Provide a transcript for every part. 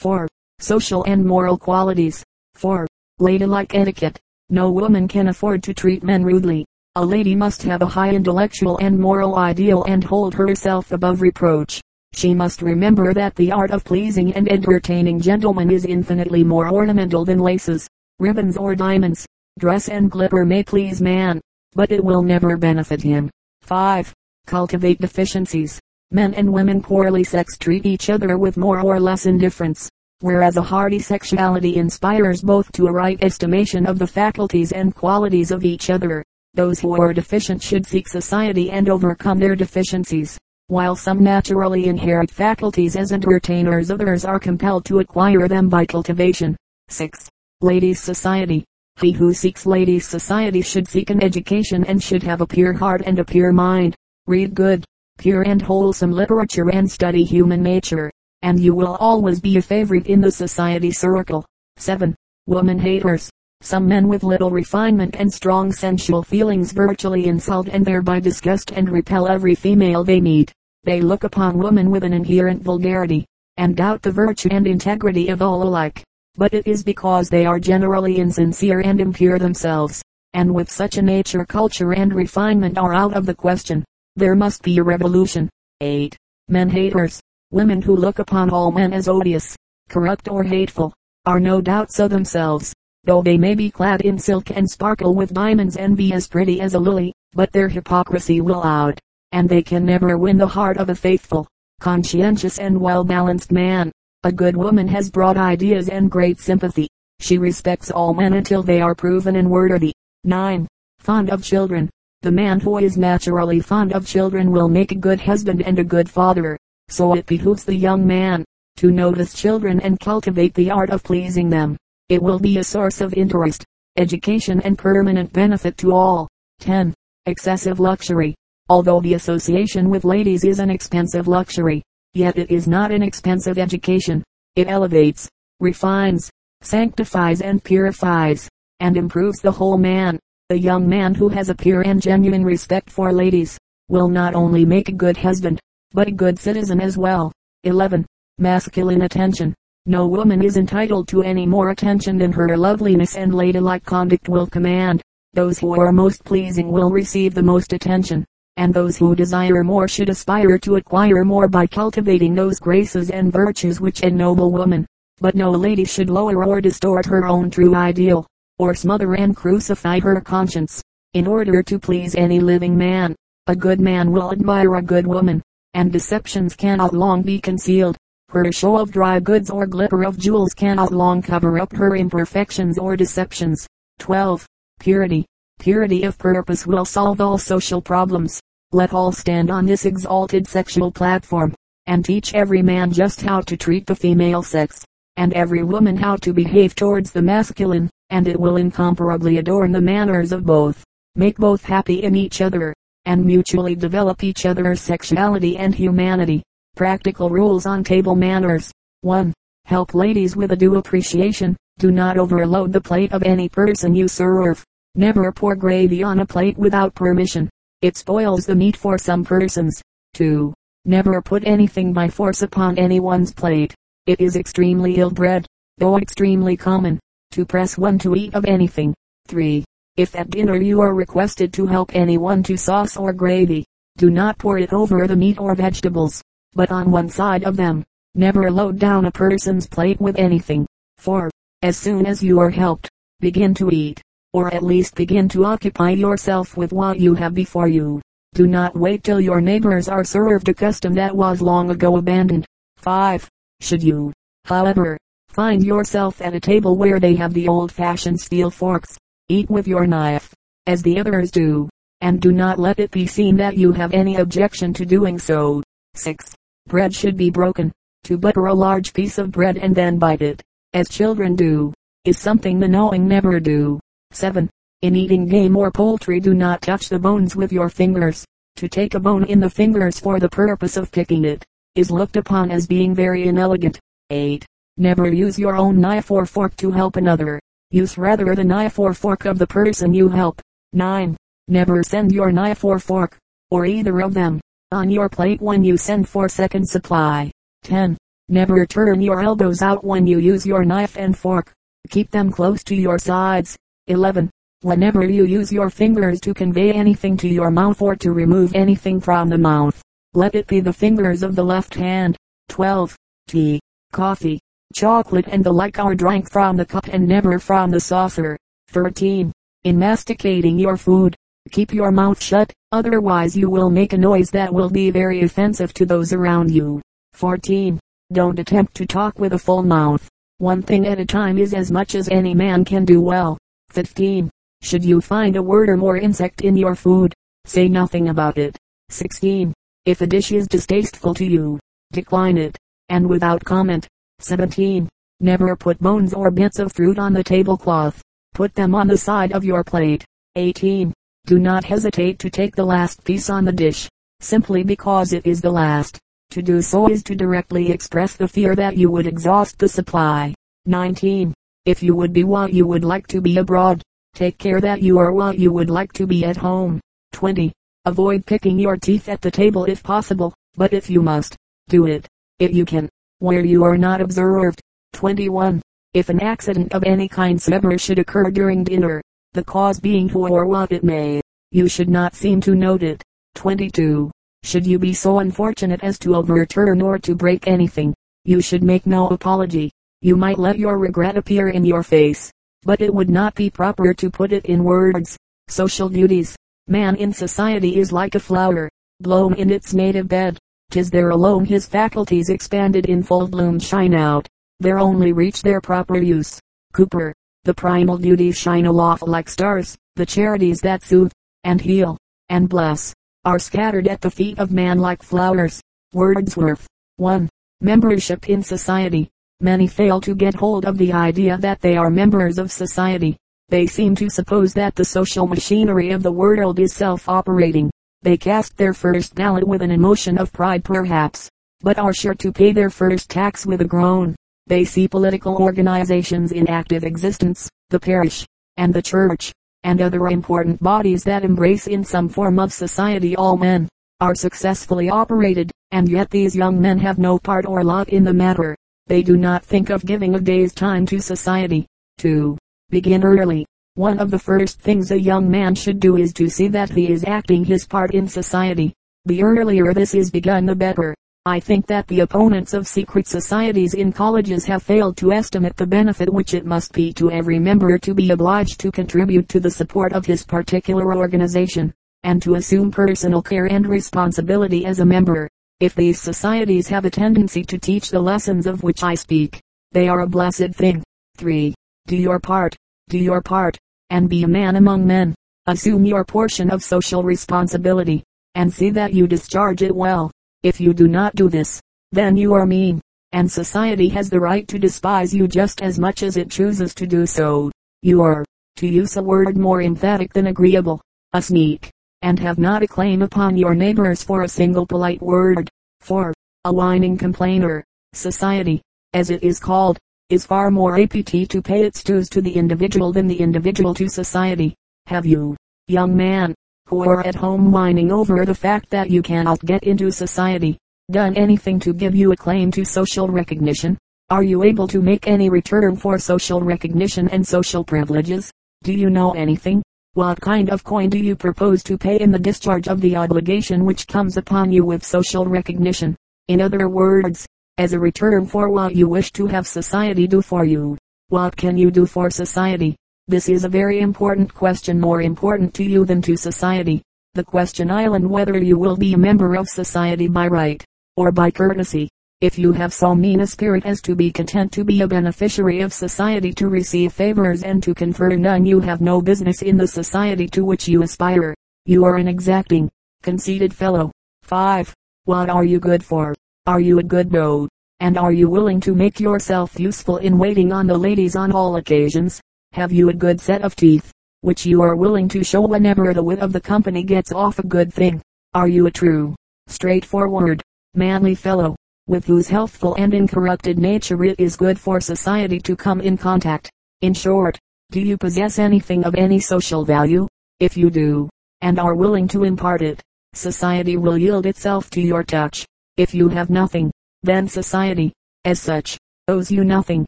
4. Social and moral qualities. 4. Ladylike etiquette. No woman can afford to treat men rudely. A lady must have a high intellectual and moral ideal and hold herself above reproach. She must remember that the art of pleasing and entertaining gentlemen is infinitely more ornamental than laces, ribbons or diamonds. Dress and glitter may please man, but it will never benefit him. 5. Cultivate deficiencies. Men and women poorly sex treat each other with more or less indifference, whereas a hearty sexuality inspires both to a right estimation of the faculties and qualities of each other. Those who are deficient should seek society and overcome their deficiencies, while some naturally inherit faculties as entertainers others are compelled to acquire them by cultivation. 6. Ladies' Society. He who seeks ladies' society should seek an education and should have a pure heart and a pure mind. Read good, pure and wholesome literature and study human nature, and you will always be a favorite in the society circle. 7. Woman haters. Some men with little refinement and strong sensual feelings virtually insult and thereby disgust and repel every female they meet. They look upon woman with an inherent vulgarity, and doubt the virtue and integrity of all alike. But it is because they are generally insincere and impure themselves, and with such a nature culture and refinement are out of the question. There must be a revolution. 8. Men haters. Women who look upon all men as odious, corrupt or hateful, are no doubt so themselves though they may be clad in silk and sparkle with diamonds and be as pretty as a lily, but their hypocrisy will out, and they can never win the heart of a faithful, conscientious and well-balanced man. A good woman has broad ideas and great sympathy. She respects all men until they are proven unworthy. 9. Fond of children. The man who is naturally fond of children will make a good husband and a good father. So it behooves the young man to notice children and cultivate the art of pleasing them. It will be a source of interest, education and permanent benefit to all. 10. Excessive luxury. Although the association with ladies is an expensive luxury, yet it is not an expensive education. It elevates, refines, sanctifies and purifies, and improves the whole man. The young man who has a pure and genuine respect for ladies, will not only make a good husband, but a good citizen as well. 11. Masculine attention. No woman is entitled to any more attention than her loveliness and ladylike conduct will command. Those who are most pleasing will receive the most attention, and those who desire more should aspire to acquire more by cultivating those graces and virtues which ennoble woman. But no lady should lower or distort her own true ideal, or smother and crucify her conscience, in order to please any living man. A good man will admire a good woman, and deceptions cannot long be concealed. Her show of dry goods or glitter of jewels cannot long cover up her imperfections or deceptions. 12. Purity. Purity of purpose will solve all social problems. Let all stand on this exalted sexual platform, and teach every man just how to treat the female sex, and every woman how to behave towards the masculine, and it will incomparably adorn the manners of both, make both happy in each other, and mutually develop each other's sexuality and humanity. Practical rules on table manners. 1. Help ladies with a due appreciation. Do not overload the plate of any person you serve. Never pour gravy on a plate without permission. It spoils the meat for some persons. 2. Never put anything by force upon anyone's plate. It is extremely ill-bred, though extremely common, to press one to eat of anything. 3. If at dinner you are requested to help anyone to sauce or gravy, do not pour it over the meat or vegetables but on one side of them. Never load down a person's plate with anything. 4. As soon as you are helped, begin to eat, or at least begin to occupy yourself with what you have before you. Do not wait till your neighbors are served a custom that was long ago abandoned. 5. Should you, however, find yourself at a table where they have the old-fashioned steel forks, eat with your knife, as the others do, and do not let it be seen that you have any objection to doing so. 6. Bread should be broken. To butter a large piece of bread and then bite it, as children do, is something the knowing never do. 7. In eating game or poultry do not touch the bones with your fingers. To take a bone in the fingers for the purpose of picking it, is looked upon as being very inelegant. 8. Never use your own knife or fork to help another. Use rather the knife or fork of the person you help. 9. Never send your knife or fork, or either of them, on your plate when you send for second supply. 10. Never turn your elbows out when you use your knife and fork. Keep them close to your sides. 11. Whenever you use your fingers to convey anything to your mouth or to remove anything from the mouth, let it be the fingers of the left hand. 12. Tea, coffee, chocolate and the like are drank from the cup and never from the saucer. 13. In masticating your food, keep your mouth shut, otherwise you will make a noise that will be very offensive to those around you. 14. Don't attempt to talk with a full mouth. One thing at a time is as much as any man can do well. 15. Should you find a word or more insect in your food, say nothing about it. 16. If a dish is distasteful to you, decline it, and without comment. 17. Never put bones or bits of fruit on the tablecloth. Put them on the side of your plate. 18. Do not hesitate to take the last piece on the dish, simply because it is the last. To do so is to directly express the fear that you would exhaust the supply. 19. If you would be what you would like to be abroad, take care that you are what you would like to be at home. 20. Avoid picking your teeth at the table if possible, but if you must, do it, if you can, where you are not observed. 21. If an accident of any kind ever should occur during dinner, the cause being who or what it may, you should not seem to note it. 22. Should you be so unfortunate as to overturn or to break anything, you should make no apology. You might let your regret appear in your face, but it would not be proper to put it in words. Social duties. Man in society is like a flower, blown in its native bed. Tis there alone his faculties expanded in full bloom shine out. There only reach their proper use. Cowper. The primal duties shine aloft like stars, the charities that soothe, and heal, and bless are scattered at the feet of man like flowers. Wordsworth. 1. Membership in society. Many fail to get hold of the idea that they are members of society. They seem to suppose that the social machinery of the world is self-operating. They cast their first ballot with an emotion of pride perhaps, but are sure to pay their first tax with a groan. They see political organizations in active existence, the parish, and the church, and other important bodies that embrace in some form of society all men, are successfully operated, and yet these young men have no part or lot in the matter. They do not think of giving a day's time to society. To Begin early. One of the first things a young man should do is to see that he is acting his part in society. The earlier this is begun the better. I think that the opponents of secret societies in colleges have failed to estimate the benefit which it must be to every member to be obliged to contribute to the support of his particular organization, and to assume personal care and responsibility as a member. If these societies have a tendency to teach the lessons of which I speak, they are a blessed thing. 3. Do your part, do your part, and be a man among men. Assume your portion of social responsibility, and see that you discharge it well. If you do not do this, then you are mean, and society has the right to despise you just as much as it chooses to do so. You are, to use a word more emphatic than agreeable, a sneak, and have not a claim upon your neighbors for a single polite word. For, a whining complainer, society, as it is called, is far more apt to pay its dues to the individual than the individual to society. Have you, young man, who are at home whining over the fact that you cannot get into society, done anything to give you a claim to social recognition? Are you able to make any return for social recognition and social privileges? Do you know anything? What kind of coin do you propose to pay in the discharge of the obligation which comes upon you with social recognition? In other words, as a return for what you wish to have society do for you. What can you do for society? This is a very important question more important to you than to society. The question island whether you will be a member of society by right, or by courtesy. If you have so mean a spirit as to be content to be a beneficiary of society to receive favors and to confer none you have no business in the society to which you aspire. You are an exacting, conceited fellow. 5. What are you good for? Are you a good beau? And are you willing to make yourself useful in waiting on the ladies on all occasions? Have you a good set of teeth, which you are willing to show whenever the wit of the company gets off a good thing? Are you a true, straightforward, manly fellow, with whose healthful and incorrupted nature it is good for society to come in contact? In short, do you possess anything of any social value? If you do, and are willing to impart it, society will yield itself to your touch. If you have nothing, then society, as such, owes you nothing.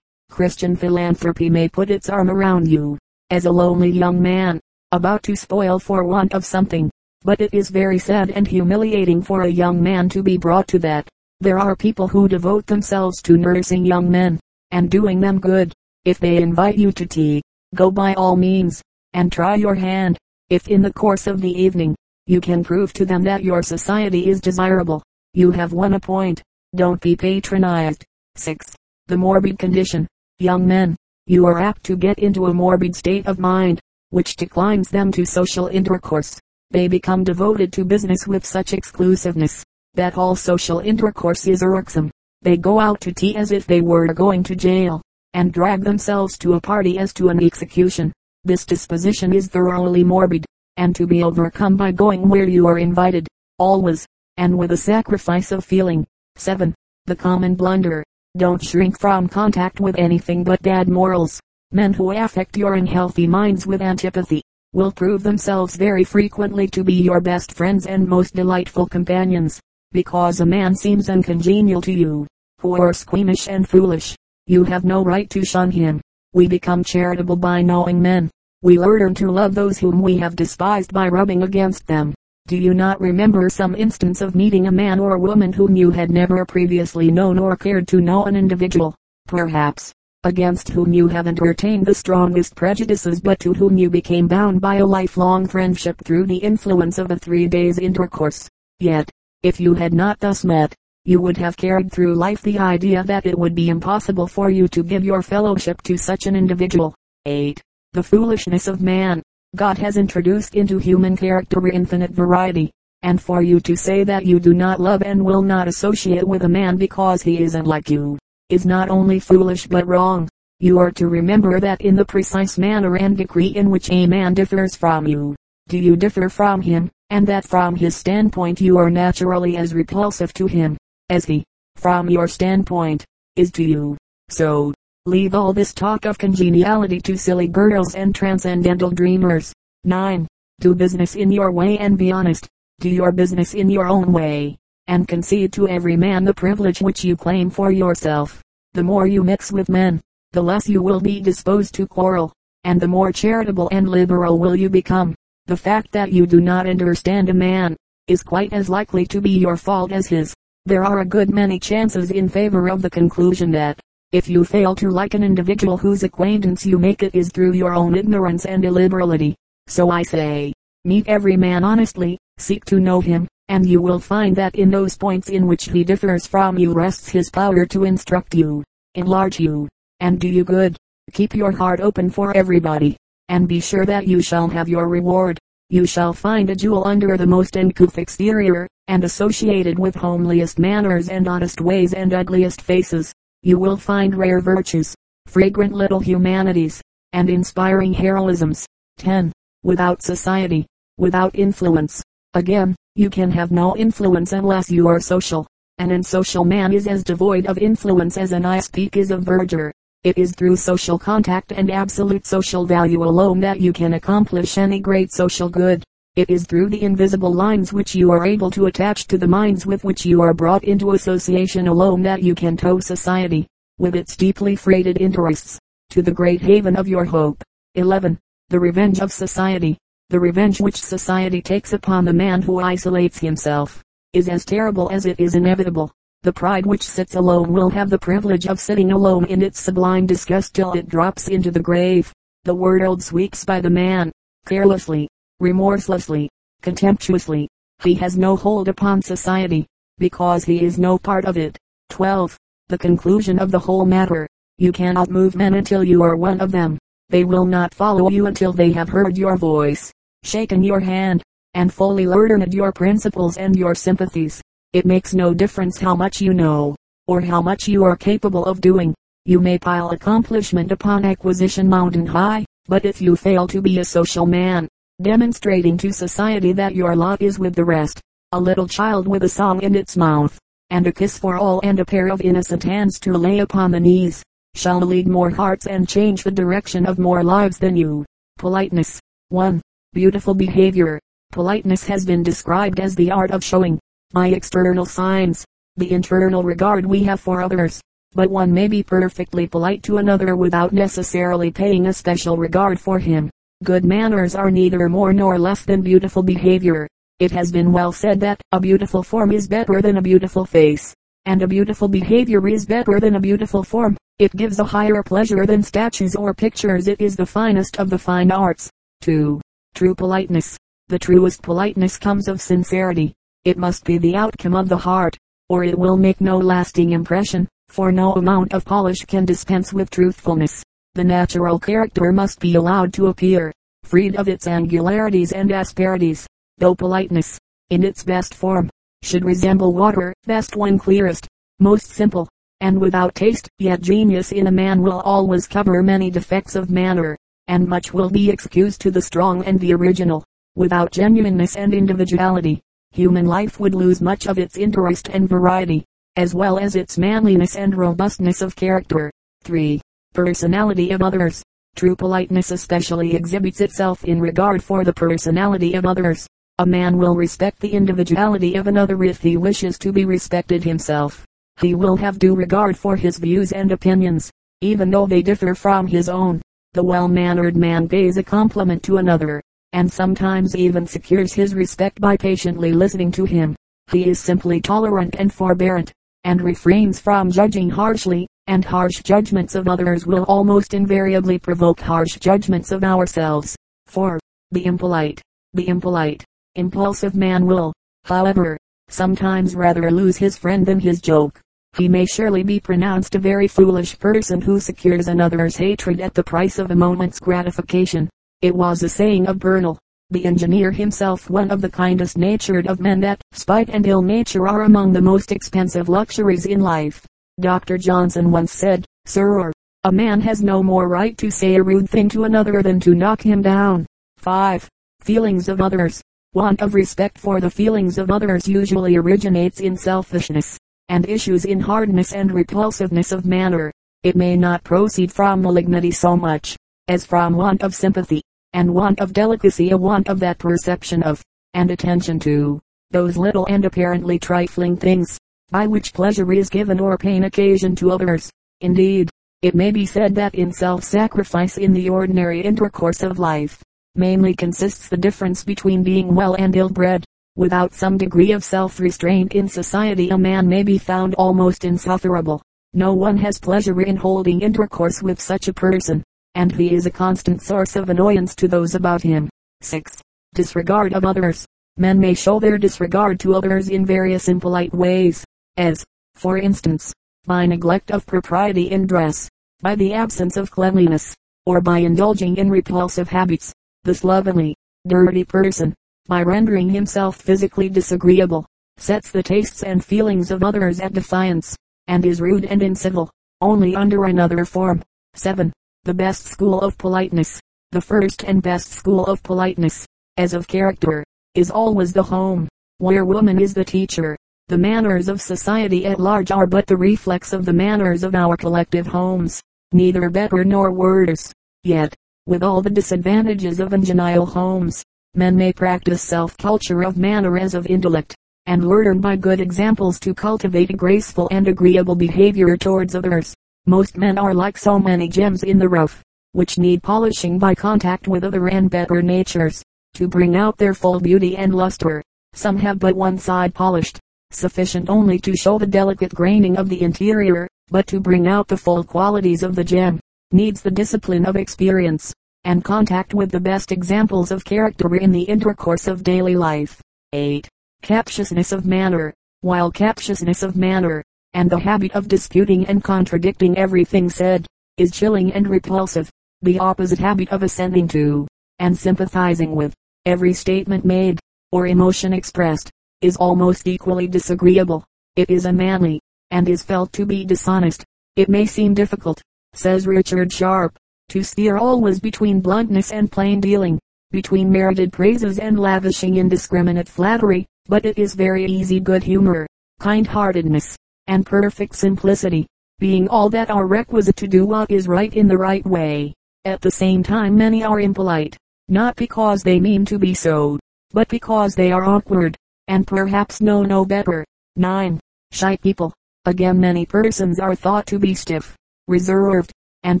Christian philanthropy may put its arm around you, as a lonely young man, about to spoil for want of something. But it is very sad and humiliating for a young man to be brought to that. There are people who devote themselves to nursing young men, and doing them good. If they invite you to tea, go by all means, and try your hand. If in the course of the evening, you can prove to them that your society is desirable, you have won a point. Don't be patronized. 6. The morbid condition. Young men, you are apt to get into a morbid state of mind, which declines them to social intercourse. They become devoted to business with such exclusiveness, that all social intercourse is irksome. They go out to tea as if they were going to jail, and drag themselves to a party as to an execution. This disposition is thoroughly morbid, and to be overcome by going where you are invited, always, and with a sacrifice of feeling. 7. The common blunder. Don't shrink from contact with anything but bad morals. Men who affect your unhealthy minds with antipathy, will prove themselves very frequently to be your best friends and most delightful companions. Because a man seems uncongenial to you, who are squeamish and foolish, you have no right to shun him. We become charitable by knowing men. We learn to love those whom we have despised by rubbing against them. Do you not remember some instance of meeting a man or woman whom you had never previously known or cared to know an individual, perhaps, against whom you have entertained the strongest prejudices but to whom you became bound by a lifelong friendship through the influence of a three days intercourse. Yet, if you had not thus met, you would have carried through life the idea that it would be impossible for you to give your fellowship to such an individual. 8. The foolishness of man. God has introduced into human character infinite variety, and for you to say that you do not love and will not associate with a man because he isn't like you, is not only foolish but wrong. You are to remember that in the precise manner and degree in which a man differs from you, do you differ from him, and that from his standpoint you are naturally as repulsive to him, as he, from your standpoint, is to you. So, leave all this talk of congeniality to silly girls and transcendental dreamers. 9. Do business in your way and be honest. Do your business in your own way and concede to every man the privilege which you claim for yourself. The more you mix with men, the less you will be disposed to quarrel, and the more charitable and liberal will you become. The fact that you do not understand a man, is quite as likely to be your fault as his. There are a good many chances in favor of the conclusion that, if you fail to like an individual whose acquaintance you make it is through your own ignorance and illiberality. So I say, meet every man honestly, seek to know him, and you will find that in those points in which he differs from you rests his power to instruct you, enlarge you, and do you good. Keep your heart open for everybody, and be sure that you shall have your reward. You shall find a jewel under the most uncouth exterior, and associated with homeliest manners and oddest ways and ugliest faces. You will find rare virtues, fragrant little humanities, and inspiring heroisms. 10. Without society, without influence. Again, you can have no influence unless you are social. An unsocial man is as devoid of influence as an ice peak is of verdure. It is through social contact and absolute social value alone that you can accomplish any great social good. It is through the invisible lines which you are able to attach to the minds with which you are brought into association alone that you can tow society, with its deeply freighted interests, to the great haven of your hope. 11. The revenge of society. The revenge which society takes upon the man who isolates himself, is as terrible as it is inevitable. The pride which sits alone will have the privilege of sitting alone in its sublime disgust till it drops into the grave. The world sweeps by the man, carelessly, remorselessly, contemptuously. He has no hold upon society, because he is no part of it. 12. The conclusion of the whole matter. You cannot move men until you are one of them. They will not follow you until they have heard your voice shaken your hand, and fully learned your principles and your sympathies. It makes no difference how much you know, or how much you are capable of doing. You may pile accomplishment upon acquisition mountain high, but if you fail to be a social man, demonstrating to society that your lot is with the rest, a little child with a song in its mouth, and a kiss for all and a pair of innocent hands to lay upon the knees, shall lead more hearts and change the direction of more lives than you. Politeness. 1. Beautiful behavior. Politeness has been described as the art of showing, by external signs, the internal regard we have for others. but one may be perfectly polite to another without necessarily paying a special regard for him. Good manners are neither more nor less than beautiful behavior. It has been well said that a beautiful form is better than a beautiful face, and a beautiful behavior is better than a beautiful form. It gives a higher pleasure than statues or pictures. It is the finest of the fine arts. 2. True politeness. The truest politeness comes of sincerity. It must be the outcome of the heart, or it will make no lasting impression, for no amount of polish can dispense with truthfulness. The natural character must be allowed to appear, freed of its angularities and asperities though politeness, in its best form, should resemble water, best when clearest, most simple, and without taste, yet genius in a man will always cover many defects of manner, and much will be excused to the strong and the original. Without genuineness and individuality, human life would lose much of its interest and variety, as well as its manliness and robustness of character. 3. Personality of others. True politeness especially exhibits itself in regard for the personality of others. A man will respect the individuality of another if he wishes to be respected himself. He will have due regard for his views and opinions, even though they differ from his own. The well-mannered man pays a compliment to another, and sometimes even secures his respect by patiently listening to him. He is simply tolerant and forbearant, and refrains from judging harshly, and harsh judgments of others will almost invariably provoke harsh judgments of ourselves. 4. The impolite. The impolite impulsive man will, however, sometimes rather lose his friend than his joke. He may surely be pronounced a very foolish person who secures another's hatred at the price of a moment's gratification. It was a saying of Brunel, the engineer himself one of the kindest natured of men that spite and ill nature are among the most expensive luxuries in life. Dr. Johnson once said, Sir, a man has no more right to say a rude thing to another than to knock him down. 5. Feelings of others. Want of respect for the feelings of others usually originates in selfishness, and issues in hardness and repulsiveness of manner. It may not proceed from malignity so much, as from want of sympathy, and want of delicacy a want of that perception of, and attention to, those little and apparently trifling things, by which pleasure is given or pain occasion to others. Indeed, it may be said that in self-sacrifice in the ordinary intercourse of life, mainly consists the difference between being well and ill-bred. Without some degree of self-restraint in society a man may be found almost insufferable. No one has pleasure in holding intercourse with such a person, and he is a constant source of annoyance to those about him. 6. Disregard of others. Men may show their disregard to others in various impolite ways, as, for instance, by neglect of propriety in dress, by the absence of cleanliness, or by indulging in repulsive habits the slovenly, dirty person, by rendering himself physically disagreeable, sets the tastes and feelings of others at defiance, and is rude and incivil, only under another form. 7. The best school of politeness, the first and best school of politeness, as of character, is always the home, where woman is the teacher. The manners of society at large are but the reflex of the manners of our collective homes, neither better nor worse. Yet, with all the disadvantages of ungenial homes, men may practice self-culture of manner as of intellect, and learn by good examples to cultivate a graceful and agreeable behavior towards others. Most men are like so many gems in the rough, which need polishing by contact with other and better natures, to bring out their full beauty and luster. Some have but one side polished, sufficient only to show the delicate graining of the interior, but to bring out the full qualities of the gem, needs the discipline of experience, and contact with the best examples of character in the intercourse of daily life. 8. Captiousness of manner. While captiousness of manner, and the habit of disputing and contradicting everything said, is chilling and repulsive, the opposite habit of assenting to, and sympathizing with, every statement made, or emotion expressed, is almost equally disagreeable. It is unmanly, and is felt to be dishonest. It may seem difficult, says Richard Sharp, to steer always between bluntness and plain dealing, between merited praises and lavishing indiscriminate flattery, but it is very easy good humor, kind-heartedness, and perfect simplicity, being all that are requisite to do what is right in the right way. At the same time many are impolite, not because they mean to be so, but because they are awkward, and perhaps know no better. 9. Shy people. Again many persons are thought to be stiff, reserved, and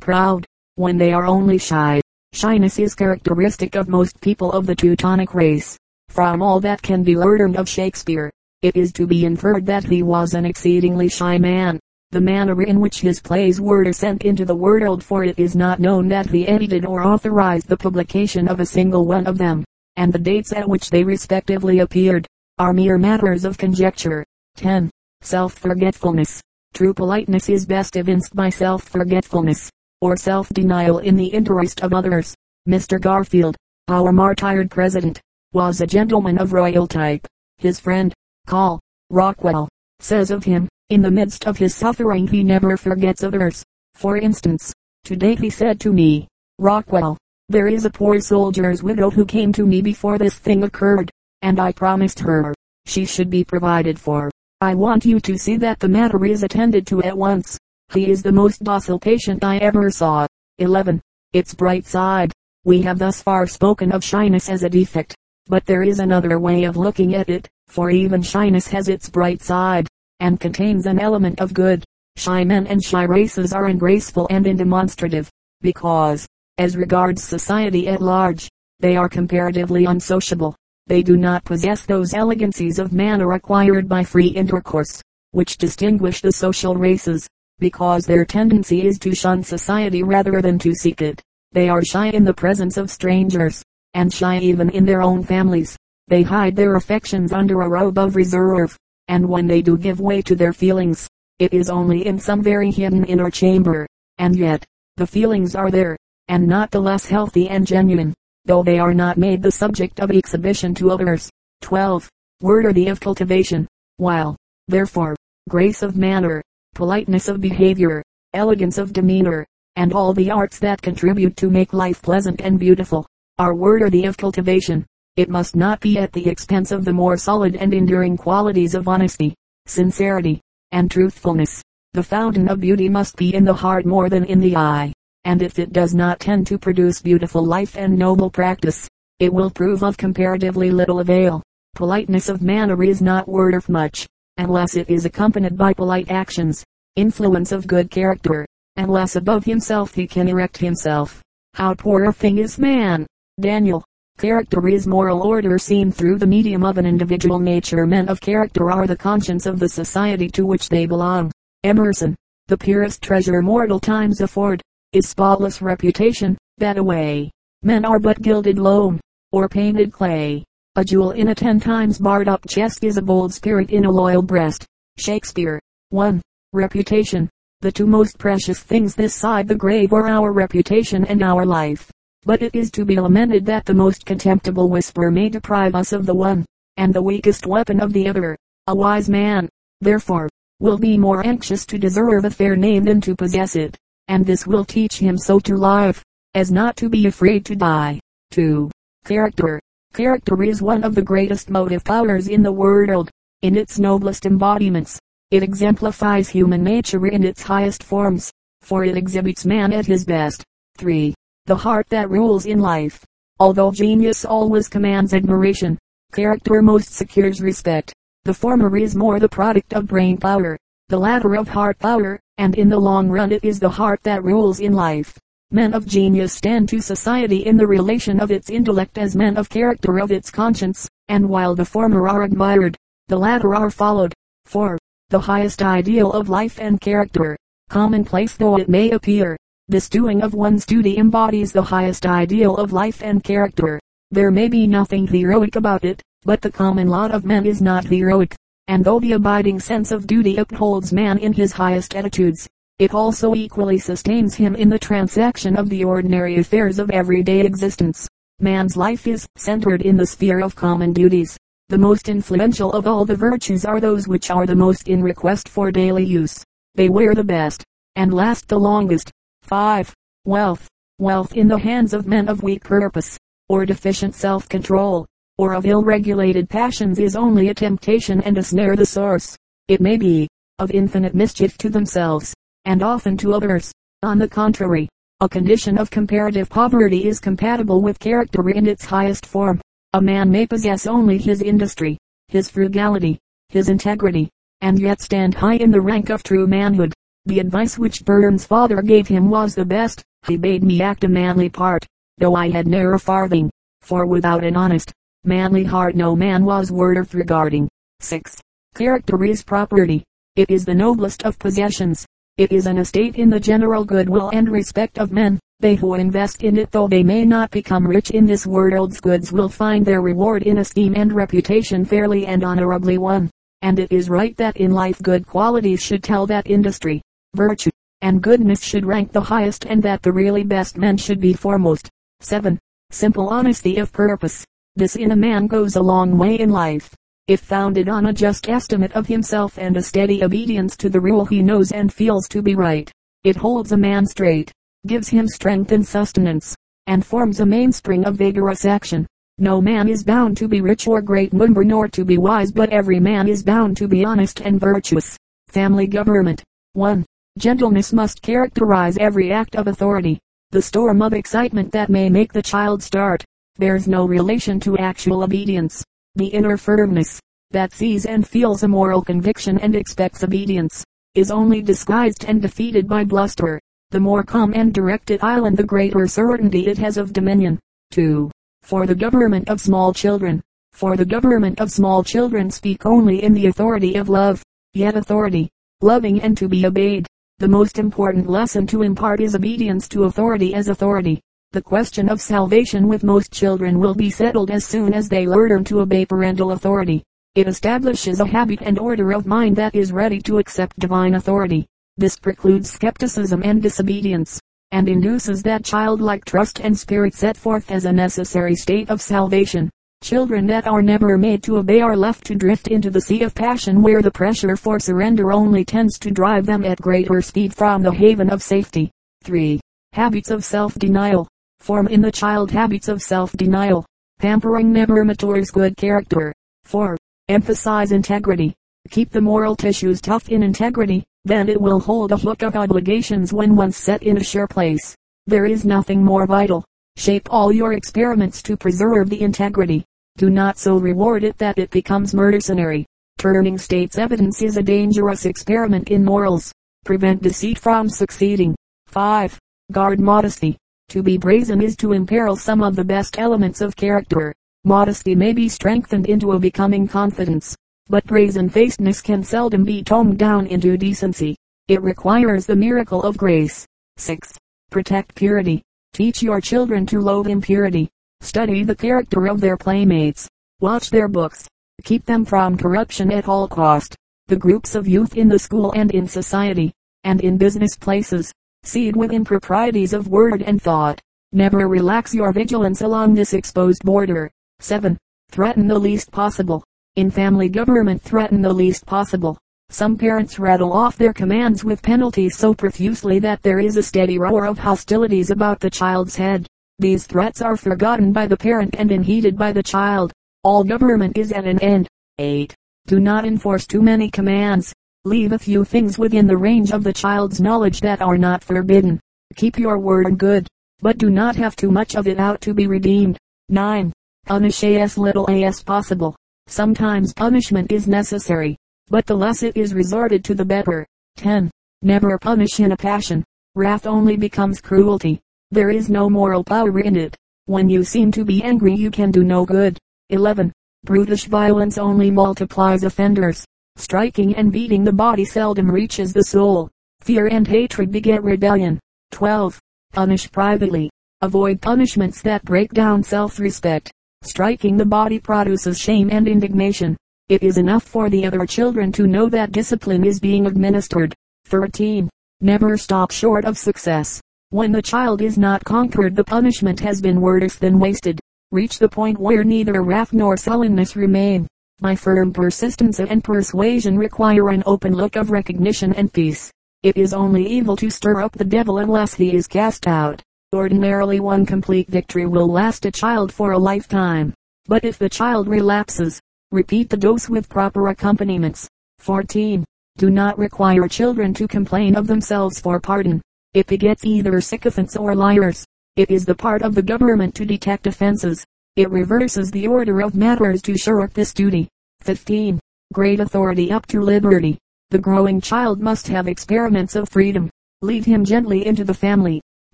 proud, when they are only shy. Shyness is characteristic of most people of the Teutonic race. From all that can be learned of Shakespeare, it is to be inferred that he was an exceedingly shy man. The manner in which his plays were sent into the world for it is not known that he edited or authorized the publication of a single one of them, and the dates at which they respectively appeared, are mere matters of conjecture. 10. Self-forgetfulness. True politeness is best evinced by self-forgetfulness, or self-denial in the interest of others. Mr. Garfield, our martyred president, was a gentleman of royal type. His friend, Call, Rockwell, says of him, in the midst of his suffering he never forgets others. For instance, today he said to me, Rockwell, there is a poor soldier's widow who came to me before this thing occurred, and I promised her she should be provided for. I want you to see that the matter is attended to at once. He is the most docile patient I ever saw. 11. Its bright side. We have thus far spoken of shyness as a defect, but there is another way of looking at it for even shyness has its bright side, and contains an element of good. Shy men and shy races are ungraceful and undemonstrative, because, as regards society at large, they are comparatively unsociable. They do not possess those elegancies of manner acquired by free intercourse, which distinguish the social races, because their tendency is to shun society rather than to seek it. They are shy in the presence of strangers, and shy even in their own families. They hide their affections under a robe of reserve, and when they do give way to their feelings, it is only in some very hidden inner chamber. And yet, the feelings are there, and not the less healthy and genuine, though they are not made the subject of exhibition to others. 12. Worthy of cultivation, while, therefore, grace of manner, politeness of behavior, elegance of demeanor, and all the arts that contribute to make life pleasant and beautiful, are worthy of cultivation. It must not be at the expense of the more solid and enduring qualities of honesty, sincerity, and truthfulness. The fountain of beauty must be in the heart more than in the eye, and if it does not tend to produce beautiful life and noble practice, it will prove of comparatively little avail. Politeness of manner is not worth much, unless it is accompanied by polite actions. Influence of good character, unless above himself he can erect himself. How poor a thing is man! Daniel Character is moral order seen through the medium of an individual nature. Men of character are the conscience of the society to which they belong. Emerson, the purest treasure mortal times afford, is spotless reputation, that away. Men are but gilded loam, or painted clay. A jewel in a ten times barred up chest is a bold spirit in a loyal breast. Shakespeare. 1. Reputation. The two most precious things this side the grave are our reputation and our life. But it is to be lamented that the most contemptible whisper may deprive us of the one, and the weakest weapon of the other. A wise man, therefore, will be more anxious to deserve a fair name than to possess it, and this will teach him so to live, as not to be afraid to die. 2. Character. Character is one of the greatest motive powers in the world. In its noblest embodiments, it exemplifies human nature in its highest forms, for it exhibits man at his best. 3 the heart that rules in life. Although genius always commands admiration, character most secures respect. The former is more the product of brain power, the latter of heart power, and in the long run it is the heart that rules in life. Men of genius stand to society in the relation of its intellect as men of character of its conscience, and while the former are admired, the latter are followed. For, the highest ideal of life and character, commonplace though it may appear, this doing of one's duty embodies the highest ideal of life and character. There may be nothing heroic about it, but the common lot of men is not heroic. And though the abiding sense of duty upholds man in his highest attitudes, it also equally sustains him in the transaction of the ordinary affairs of everyday existence. Man's life is centered in the sphere of common duties. The most influential of all the virtues are those which are the most in request for daily use. They wear the best, and last the longest. 5. Wealth. Wealth in the hands of men of weak purpose, or deficient self-control, or of ill-regulated passions is only a temptation and a snare the source, it may be, of infinite mischief to themselves, and often to others. On the contrary, a condition of comparative poverty is compatible with character in its highest form. A man may possess only his industry, his frugality, his integrity, and yet stand high in the rank of true manhood. The advice which Burn's father gave him was the best. He bade me act a manly part, though I had ne'er a farthing, for without an honest, manly heart no man was worth regarding. 6. Character is property. It is the noblest of possessions. It is an estate in the general goodwill and respect of men. They who invest in it though they may not become rich in this world's goods will find their reward in esteem and reputation fairly and honorably won. And it is right that in life good qualities should tell that industry, virtue, and goodness should rank the highest and that the really best men should be foremost. 7. Simple honesty of purpose. This in a man goes a long way in life. If founded on a just estimate of himself and a steady obedience to the rule he knows and feels to be right, it holds a man straight, gives him strength and sustenance, and forms a mainspring of vigorous action. No man is bound to be rich or great number nor to be wise but every man is bound to be honest and virtuous. Family Government 1. Gentleness must characterize every act of authority. The storm of excitement that may make the child start, bears no relation to actual obedience. The inner firmness, that sees and feels a moral conviction and expects obedience, is only disguised and defeated by bluster. The more calm and directed island the greater certainty it has of dominion. 2. For the government of small children. For the government of small children speak only in the authority of love. Yet authority, loving and to be obeyed, the most important lesson to impart is obedience to authority as authority. The question of salvation with most children will be settled as soon as they learn to obey parental authority. It establishes a habit and order of mind that is ready to accept divine authority. This precludes skepticism and disobedience, and induces that childlike trust and spirit set forth as a necessary state of salvation. Children that are never made to obey are left to drift into the sea of passion where the pressure for surrender only tends to drive them at greater speed from the haven of safety. 3. Habits of self-denial. Form in the child habits of self-denial. Pampering never matures good character. 4. Emphasize integrity. Keep the moral tissues tough in integrity, then it will hold a hook of obligations when once set in a sure place. There is nothing more vital. Shape all your experiments to preserve the integrity do not so reward it that it becomes mercenary. Turning state's evidence is a dangerous experiment in morals. Prevent deceit from succeeding. 5. Guard modesty. To be brazen is to imperil some of the best elements of character. Modesty may be strengthened into a becoming confidence, but brazen-facedness can seldom be toned down into decency. It requires the miracle of grace. 6. Protect purity. Teach your children to loathe impurity. Study the character of their playmates. Watch their books. Keep them from corruption at all cost. The groups of youth in the school and in society, and in business places, seed with improprieties of word and thought. Never relax your vigilance along this exposed border. 7. Threaten the least possible. In family government threaten the least possible. Some parents rattle off their commands with penalties so profusely that there is a steady roar of hostilities about the child's head. These threats are forgotten by the parent and unheeded by the child. All government is at an end. 8. Do not enforce too many commands. Leave a few things within the range of the child's knowledge that are not forbidden. Keep your word good, but do not have too much of it out to be redeemed. 9. Punish as little as possible. Sometimes punishment is necessary, but the less it is resorted to the better. 10. Never punish in a passion. Wrath only becomes cruelty. There is no moral power in it. When you seem to be angry you can do no good. 11. Brutish violence only multiplies offenders. Striking and beating the body seldom reaches the soul. Fear and hatred beget rebellion. 12. Punish privately. Avoid punishments that break down self-respect. Striking the body produces shame and indignation. It is enough for the other children to know that discipline is being administered. 13. Never stop short of success. When the child is not conquered the punishment has been worse than wasted. Reach the point where neither wrath nor sullenness remain. My firm persistence and persuasion require an open look of recognition and peace. It is only evil to stir up the devil unless he is cast out. Ordinarily one complete victory will last a child for a lifetime. But if the child relapses, repeat the dose with proper accompaniments. 14. Do not require children to complain of themselves for pardon. It begets either sycophants or liars. It is the part of the government to detect offenses. It reverses the order of matters to shirk this duty. 15. great authority up to liberty. The growing child must have experiments of freedom. Lead him gently into the family.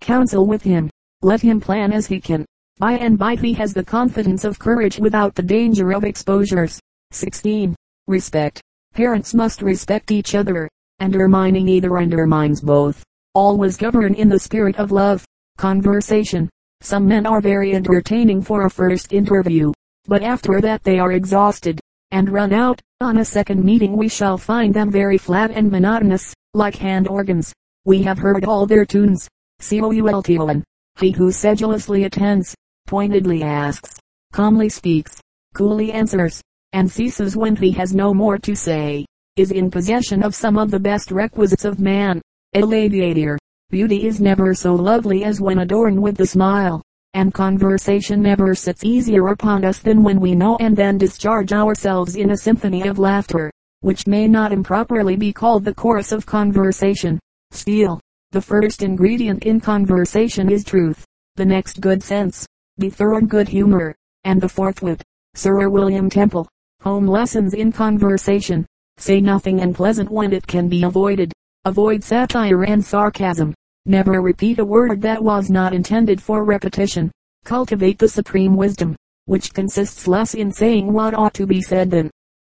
Counsel with him. Let him plan as he can. By and by he has the confidence of courage without the danger of exposures. 16. Respect. Parents must respect each other. Undermining either undermines both. Always govern in the spirit of love. Conversation. Some men are very entertaining for a first interview, but after that they are exhausted, and run out. On a second meeting we shall find them very flat and monotonous, like hand organs. We have heard all their tunes. C-O-U-L-T-O-N. He who sedulously attends, pointedly asks, calmly speaks, coolly answers, and ceases when he has no more to say, is in possession of some of the best requisites of man. Lavater. Beauty is never so lovely as when adorned with the smile, and conversation never sits easier upon us than when we know and then discharge ourselves in a symphony of laughter, which may not improperly be called the chorus of conversation. Steele. The first ingredient in conversation is truth, the next good sense, the third good humor, and the fourth wit. Sir William Temple. Home lessons in conversation. Say nothing unpleasant when it can be avoided. Avoid satire and sarcasm. Never repeat a word that was not intended for repetition. Cultivate the supreme wisdom, which consists less in saying what ought to be said than